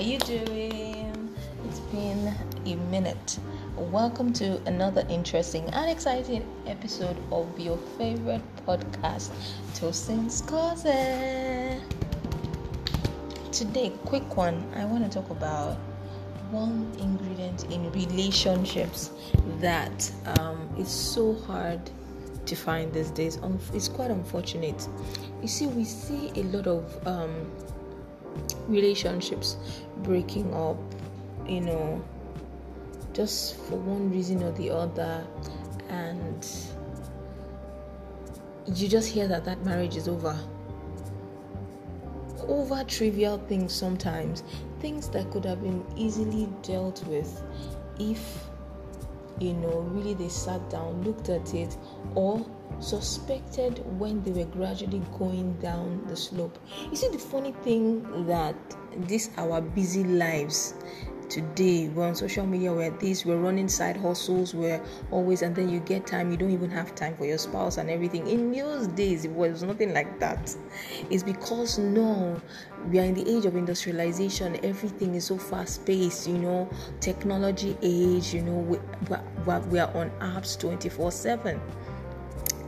you doing? It's been a minute. Welcome to another interesting and exciting episode of your favorite podcast, Toasting Closet. Today, quick one. I want to talk about one ingredient in relationships that um, is so hard to find these days. It's quite unfortunate. You see, we see a lot of um, relationships breaking up, you know, just for one reason or the other, and you just hear that that marriage is over. Over trivial things sometimes, things that could have been easily dealt with if you know really they sat down, looked at it, or suspected when they were gradually going down the slope. You see, the funny thing that this our busy lives today. We're on social media we're this we're running side hustles we're always and then you get time you don't even have time for your spouse and everything. In those days it was nothing like that. It's because no we are in the age of industrialization. Everything is so fast paced you know technology age you know we, we, we are on apps 24 7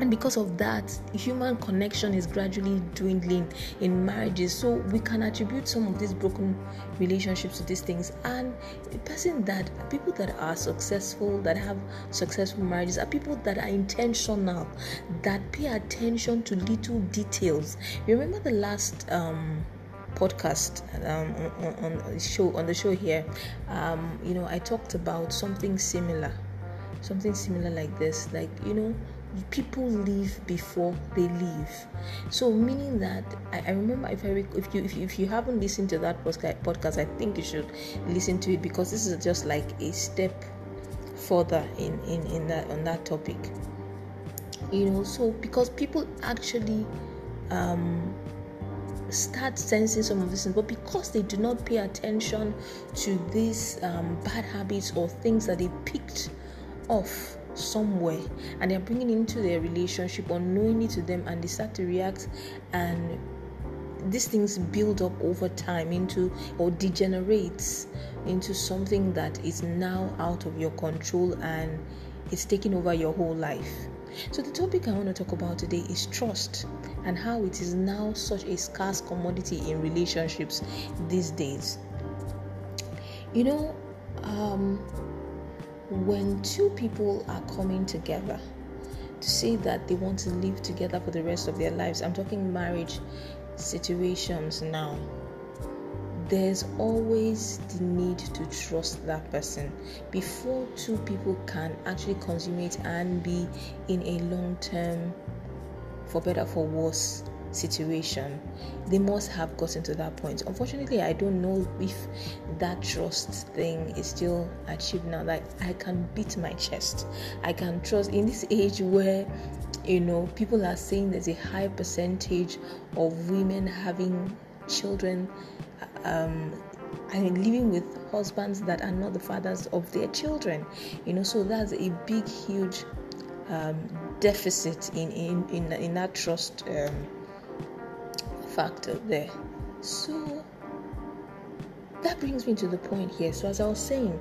and because of that human connection is gradually dwindling in marriages. So we can attribute some of these broken relationships to these things. And a person that people that are successful that have successful marriages are people that are intentional that pay attention to little details. Remember the last um podcast um, on, on, show on the show here? Um, you know i talked about something similar something similar like this. Like you know people leave before they leave. So meaning that i, I remember if i if you, if if you haven't listened to that podcast i think you should listen to it because this is just like a step further in in in that on that topic. You know so because people actually um start sensing some of these things, but because they do not pay attention to these um, bad habits or things that they picked off somewhere and they're bringing into their relationship unknowingly to them and they start to react and these things build up over time into or degenerates into something that is now out of your control and it's taking over your whole life. So, the topic I want to talk about today is trust and how it is now such a scarce commodity in relationships these days. You know, um, when two people are coming together to say that they want to live together for the rest of their lives, I'm talking marriage situations now. There's always the need to trust that person before two people can actually consummate and be in a long term, for better for worse, situation they must have gotten to that point. Unfortunately i don't know if that trust thing is still achieved now. Like i can beat my chest. I can trust in this age where you know people are saying there's a high percentage of women having children um I mean, living with husbands that are not the fathers of their children, you know, so that's a big, huge um, deficit in, in, in, in that trust um, factor there. So that brings me to the point here. So as I was saying,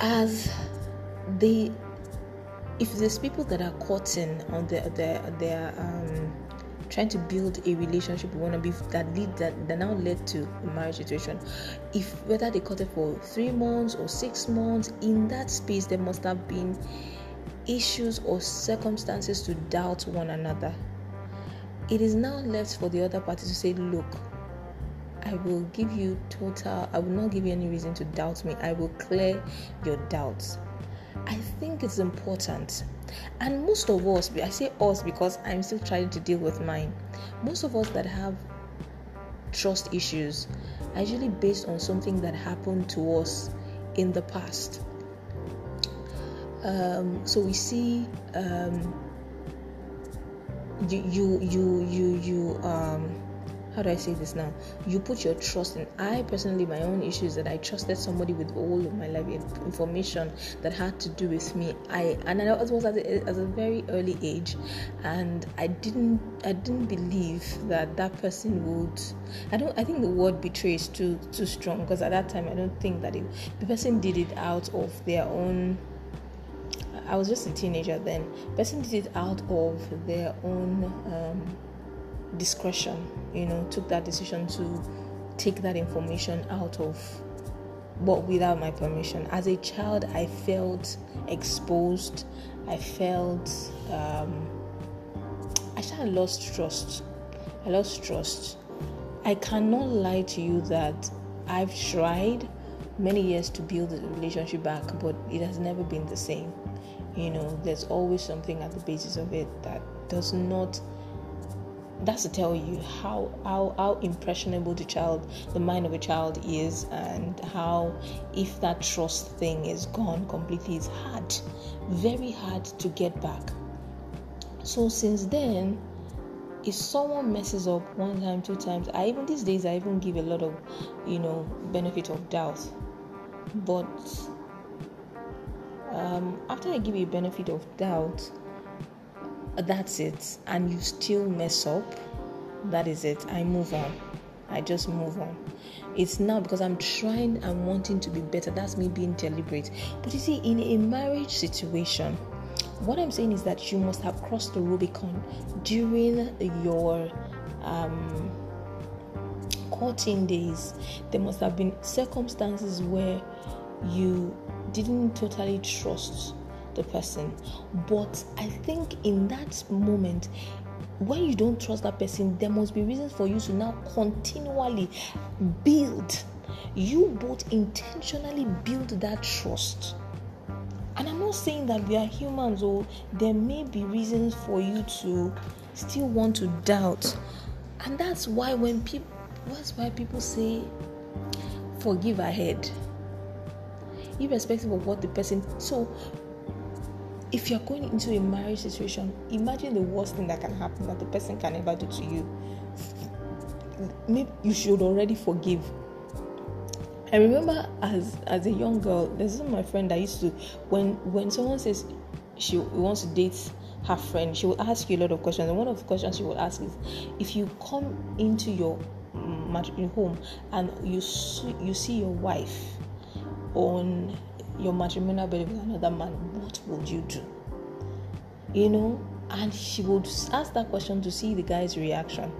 as they if there's people that are caught in on their their their um trying to build a relationship with one another that lead that, that now led to a marriage situation if whether they caught it for three months or six months in that space there must have been issues or circumstances to doubt one another it is now left for the other party to say, Look, I will give you total, I will not give you any reason to doubt me. I will clear your doubts. I think it's important. And most of us, I say us because I'm still trying to deal with mine. Most of us that have trust issues are usually based on something that happened to us in the past. Um, so we see um, you you you you you um how do I say this now? You put your trust in. I personally, my own issue is that I trusted somebody with all of my life information that had to do with me. I and I was at a, at a very early age, and I didn't I didn't believe that that person would. I don't. I think the word betray is too too strong because at that time I don't think that it, the person did it out of their own. I was just a teenager then. Person did it out of their own. Um, discretion, you know, took that decision to take that information out of but without my permission. As a child, I felt exposed. I felt um, I of lost trust. I lost trust. I cannot lie to you that I've tried many years to build the relationship back, but it has never been the same. You know, there's always something at the basis of it that does not that's to tell you how, how how impressionable the child the mind of a child is and how if that trust thing is gone completely it's hard very hard to get back. So since then if someone messes up one time two times i even these days i even give a lot of you know benefit of doubt. But um, after i give you a benefit of doubt that's it. And you still mess up that is it. I move on. I just move on. It's now because i'm trying and wanting to be better. That's me being deliberate. But you see in a marriage situation what i'm saying is that you must have crossed the rubicon during your um, courting days. There must have been circumstances where you didn't totally trust the person. But I think in that moment, when you don't trust that person, there must be reasons for you to now continually build. You both intentionally build that trust. And I'm not saying that we are humans, or there may be reasons for you to still want to doubt. And that's why when people that's why people say forgive ahead. Irrespective of what the person so if you're going into a marriage situation, imagine the worst thing that can happen that the person can ever do to you. Maybe you should already forgive. I remember as as a young girl, there's my friend that used to when when someone says she wants to date her friend, she will ask you a lot of questions. And one of the questions she will ask is, if you come into your mm, home and you see, you see your wife on your matrimonial bed with another man, what would you do? You know, and she would ask that question to see the guy's reaction.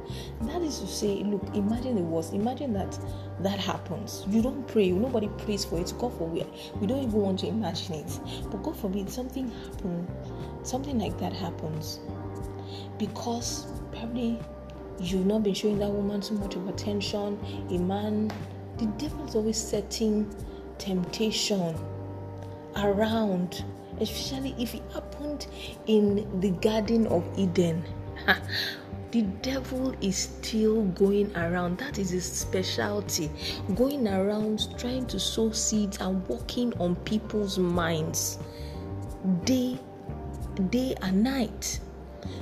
That is to say, look, imagine the worst. Imagine that that happens. You don't pray. Nobody prays for it. God forbid. We don't even want to imagine it. But God forbid something happen, something like that happens, because probably you've not been showing that woman so much of attention. A man, the devil is always setting temptation around, especially if it happened in the Garden of Eden. the devil is still going around. That is his specialty. Going around trying to sow seeds and working on people's minds day, day and night.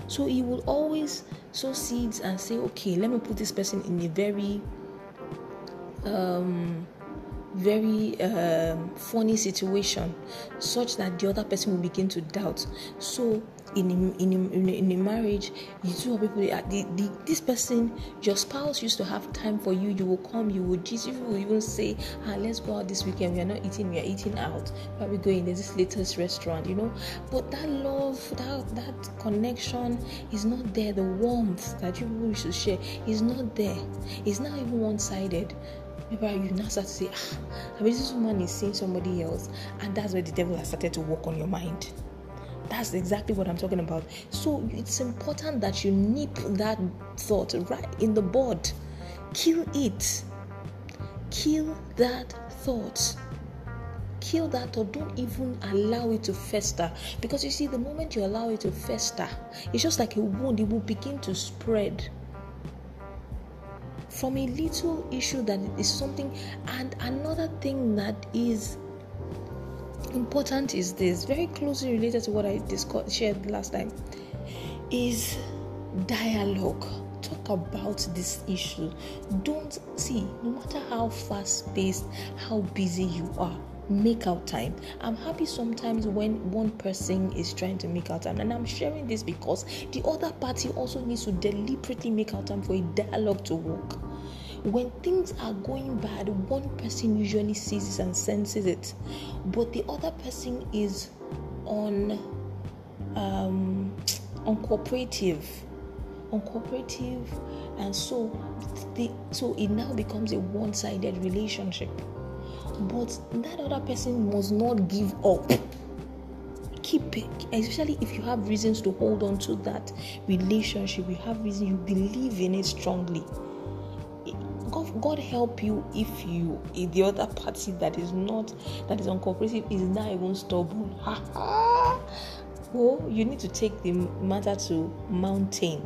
So he will always sow seeds and say, okay, let me put this person in a very um very um, funny situation such that the other person will begin to doubt. So in a, in a, in a, in a marriage you two people the, the, this person your spouse used to have time for you. You will come you will just you will even say ah let's go out this weekend. We are not eating we are eating out. Where we going there's this latest restaurant? You know? But that love that that connection is not there. The warmth that you people should share is not there. It's not even one-sided maybe you now start to say, ah, I mean, this woman is seeing somebody else, and that's where the devil has started to work on your mind. That's exactly what I'm talking about. So it's important that you nip that thought right in the bud. Kill it. Kill that thought. Kill that or don't even allow it to fester. Because you see, the moment you allow it to fester, it's just like a wound, it will begin to spread from a little issue that is something and another thing that is important is this very closely related to what i discussed shared last time is dialogue talk about this issue. Don't see, no matter how fast paced, how busy you are, make out time. I'm happy sometimes when one person is trying to make out time, and I'm sharing this because the other party also needs to deliberately make out time for a dialogue to work. When things are going bad, one person usually sees it and senses it, but the other person is on um, uncooperative. Uncooperative. And so the so it now becomes a one-sided relationship but that other person must not give up. Keep it especially if you have reasons to hold on to that relationship you have reason you believe in it strongly. God, God help you if you if the other party that is not that is uncooperative is not even stubborn. Well you need to take the matter to mountain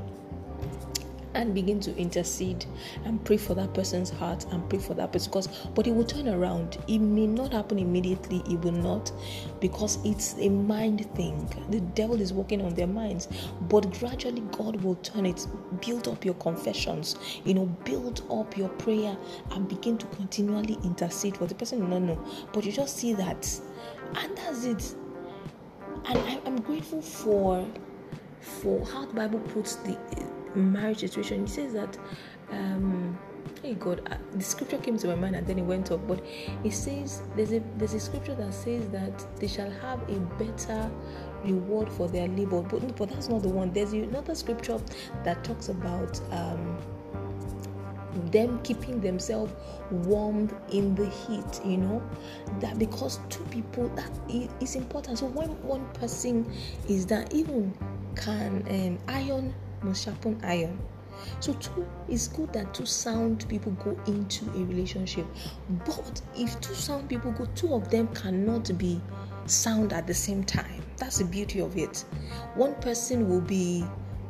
and begin to intercede and pray for that person's heart and pray for that person because but it will turn around. It may not happen immediately it will not because it's a mind thing. The devil is working on their minds but gradually god will turn it build up your confessions you know build up your prayer and begin to continually intercede for the person no don't but you just see that and that's it. And i'm grateful for for how the bible puts the marriage situation, he says that, um, hey God, uh, the scripture came to my mind and then it went off. But it says there's a there's a scripture that says that they shall have a better reward for their labor. But but that's not the one. There's another scripture that talks about. Um, them keeping themselves warm in the heat you know that because two people that is important so when one person is that even can um, iron must sharpen iron. So, two it's good that two sound people go into a relationship, but if two sound people go, two of them cannot be sound at the same time. That's the beauty of it. One person will be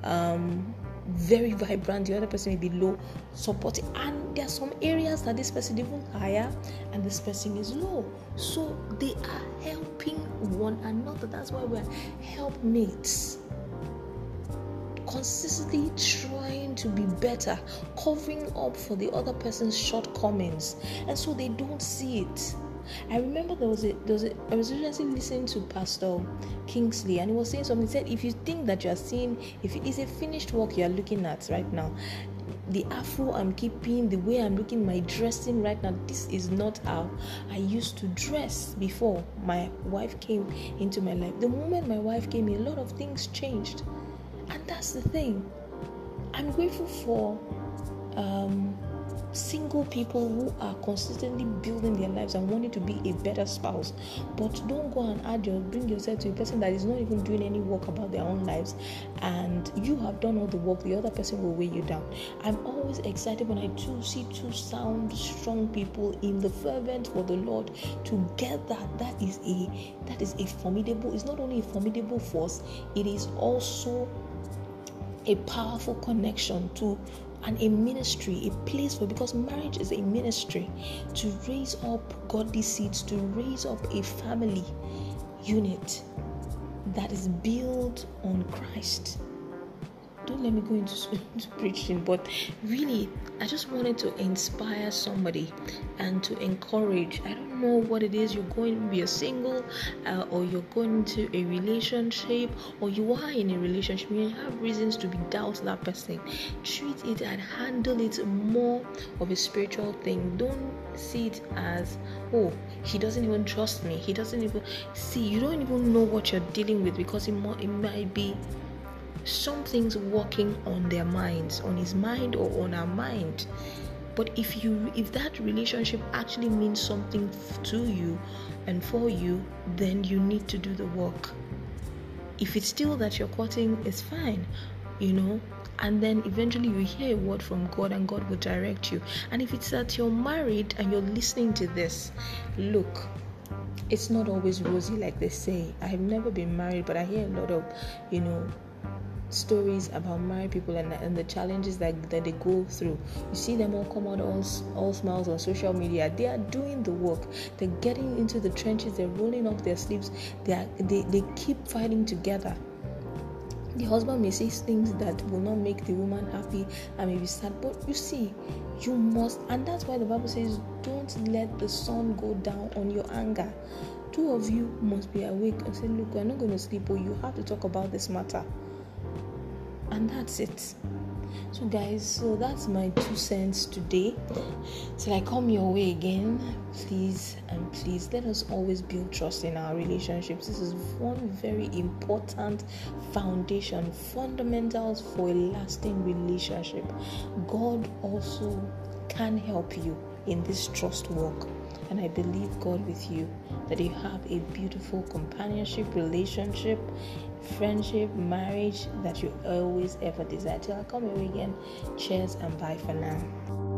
um, very vibrant, the other person may be low, supporting, and there are some areas that this person is even higher and this person is low. So they are helping one another. That's why we're helpmates consistently trying to be better, covering up for the other person's shortcomings, and so they don't see it. I remember there was a there was a, I was recently listening to Pastor Kingsley and he was saying something. He said, if you think that you are seeing if it is a finished work you are looking at right now, the afro I'm keeping, the way I'm looking, my dressing right now, this is not how I used to dress before my wife came into my life. The moment my wife came in, a lot of things changed. That's the thing. I'm grateful for um, single people who are consistently building their lives and wanting to be a better spouse. But don't go and add your bring yourself to a person that is not even doing any work about their own lives and you have done all the work, the other person will weigh you down. I'm always excited when I do see two sound, strong people in the fervent for the Lord together. That is a that is a formidable, it's not only a formidable force, it is also a powerful connection to and a ministry, a place for because marriage is a ministry to raise up godly seeds, to raise up a family unit that is built on Christ. Don't let me go into, into preaching, but really, I just wanted to inspire somebody and to encourage. I know what it is you're going to be a single uh, or you're going into a relationship or you are in a relationship you have reasons to be doubt that person. Treat it and handle it more of a spiritual thing. Don't see it as oh he doesn't even trust me. He doesn't even see you don't even know what you're dealing with because it, it might be something's working on their minds on his mind or on our mind but if you if that relationship actually means something to you and for you then you need to do the work if it's still that you're courting it's fine you know and then eventually you hear a word from God and God will direct you. And if it's that you're married and you're listening to this, look, it's not always rosy like they say. I've never been married, but I hear a lot of, you know, stories about married people and, and the challenges that, that they go through. You see them all come out all, all smiles on social media. They are doing the work. They're getting into the trenches. They're rolling up their sleeves. They, are, they, they keep fighting together. the husband may say things that will not make the woman happy and may be sad but you see you must and that's why the bible says don't let the sun go down on your anger two of you must be awake and say look we're not going to sleep or you have to talk about this matter and that's it so, guys, so that's my two cents today. Till I come your way again, please and please let us always build trust in our relationships. This is one very important foundation, fundamentals for a lasting relationship. God also can help you in this trust walk. And I believe God with you that you have a beautiful companionship, relationship, friendship, marriage that you always ever desire. Till I come here again, cheers and bye for now.